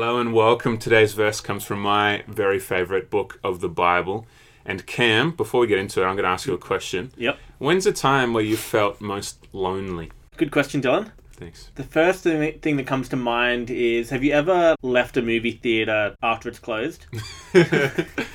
and welcome. Today's verse comes from my very favorite book of the Bible. And Cam, before we get into it, I'm going to ask you a question. Yep. When's a time where you felt most lonely? Good question, Dylan. Thanks. The first thing thing that comes to mind is have you ever left a movie theater after it's closed?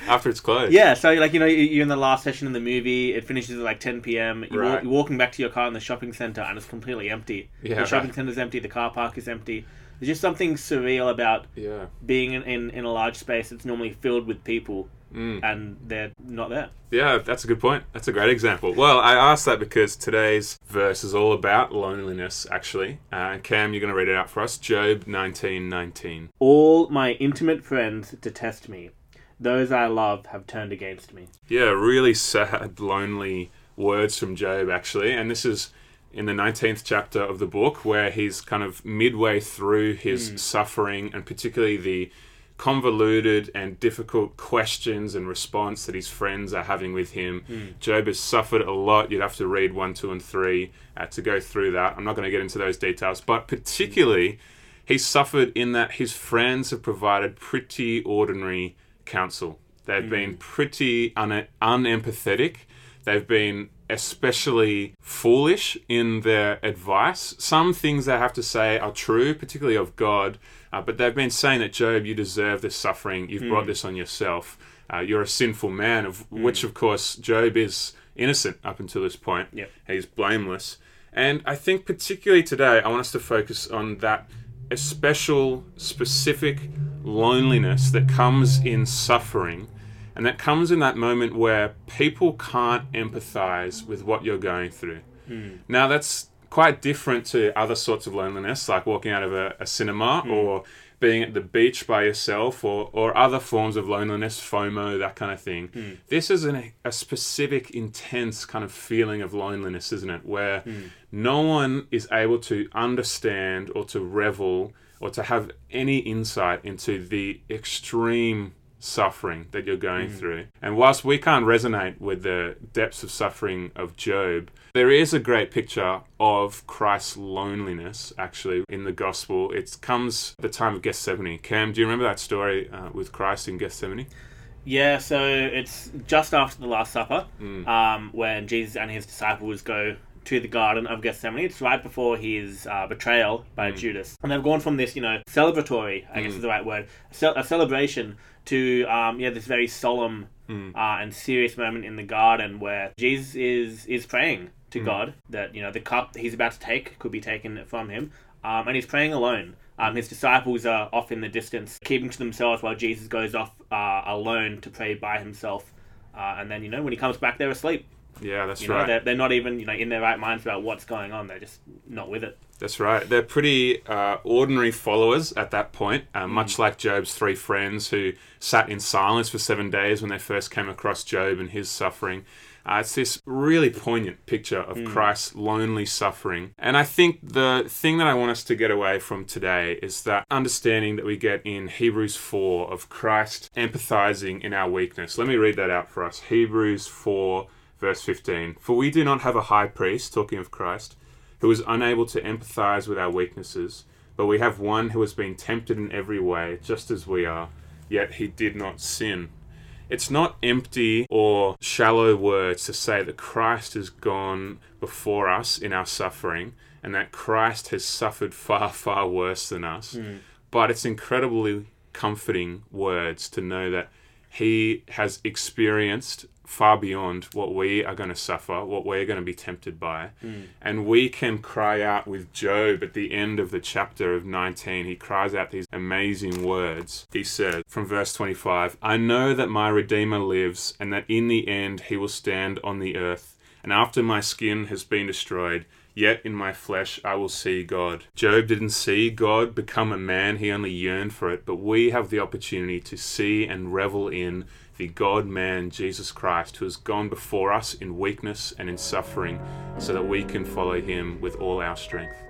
After it's closed. Yeah, so like you know you- you're in the last session of the movie, it finishes at like 10 p.m. You're, Right. you're walking back to your car in the shopping center and it's completely empty. Yeah, the shopping right. center's empty, the car park is empty. There's just something surreal about Yeah. being in, in, in a large space that's normally filled with people Mm. and they're not there. Yeah, that's a good point. That's a great example. Well, I asked that because today's verse is all about loneliness, actually. Uh, Cam, you're going to read it out for us. Job 19:19. All my intimate friends detest me. Those I love have turned against me. Yeah, really sad, lonely words from Job, actually. And this is in the 19th chapter of the book where he's kind of midway through his suffering and particularly the convoluted and difficult questions and response that his friends are having with him. Job has suffered a lot. You'd have to read 1, 2, and 3 uh, to go through that. I'm not going to get into those details, but particularly, he's suffered in that his friends have provided pretty ordinary counsel. They've been pretty un- unempathetic. They've been especially foolish in their advice. Some things they have to say are true, particularly of God, uh, but they've been saying that, Job, you deserve this suffering. You've brought this on yourself. Uh, you're a sinful man, of which, of course, Job is innocent up until this point. Yep. He's blameless. And I think, particularly today, I want us to focus on that special, specific loneliness that comes in suffering. And that comes in that moment where people can't empathize with what you're going through. Hmm. Now, that's quite different to other sorts of loneliness, like walking out of a, a cinema hmm. or being at the beach by yourself or, or other forms of loneliness, FOMO, that kind of thing. Hmm. This is an, a specific, intense kind of feeling of loneliness, isn't it? Where no one is able to understand or to revel or to have any insight into the extreme suffering that you're going through. And whilst we can't resonate with the depths of suffering of Job, there is a great picture of Christ's loneliness actually in the gospel. It comes at the time of Gethsemane. Cam, do you remember that story uh, with Christ in Gethsemane? Yeah, so it's just after the Last Supper Mm. um, when Jesus and his disciples go to the Garden of Gethsemane. It's right before his uh, betrayal by Mm. Judas. And they've gone from this, you know, celebratory, I guess is the right word, a, celebration to, um, yeah, this very solemn Mm. uh, and serious moment in the garden where Jesus is, is praying to God that, you know, the cup he's about to take could be taken from him. Um, and he's praying alone. Um, his disciples are off in the distance, keeping to themselves while Jesus goes off uh, alone to pray by himself. Uh, and then, you know, when he comes back, they're asleep. Yeah, that's You know, right. they're, they're not even, you know, in their right minds about what's going on. They're just not with it. That's right. They're pretty uh, ordinary followers at that point, uh, Mm. much like Job's three friends who sat in silence for seven days when they first came across Job and his suffering. Uh, it's this really poignant picture of Mm. Christ's lonely suffering. And I think the thing that I want us to get away from today is that understanding that we get in Hebrews 4 of Christ empathizing in our weakness. Let me read that out for us. Hebrews 4, verse 15. For we do not have a high priest, talking of Christ, who is unable to empathize with our weaknesses, but we have one who has been tempted in every way, just as we are, yet he did not sin. It's not empty or shallow words to say that Christ has gone before us in our suffering and that Christ has suffered far, far worse than us. Hmm. But it's incredibly comforting words to know that he has experienced far beyond what we are going to suffer, what we're going to be tempted by. Hmm. And we can cry out with Job at the end of the chapter of 19. He cries out these amazing words. He said from verse 25 I know that my Redeemer lives, and that in the end he will stand on the earth. And after my skin has been destroyed, Yet in my flesh I will see God. Job didn't see God become a man, he only yearned for it. But we have the opportunity to see and revel in the God man, Jesus Christ, who has gone before us in weakness and in suffering, so that we can follow him with all our strength.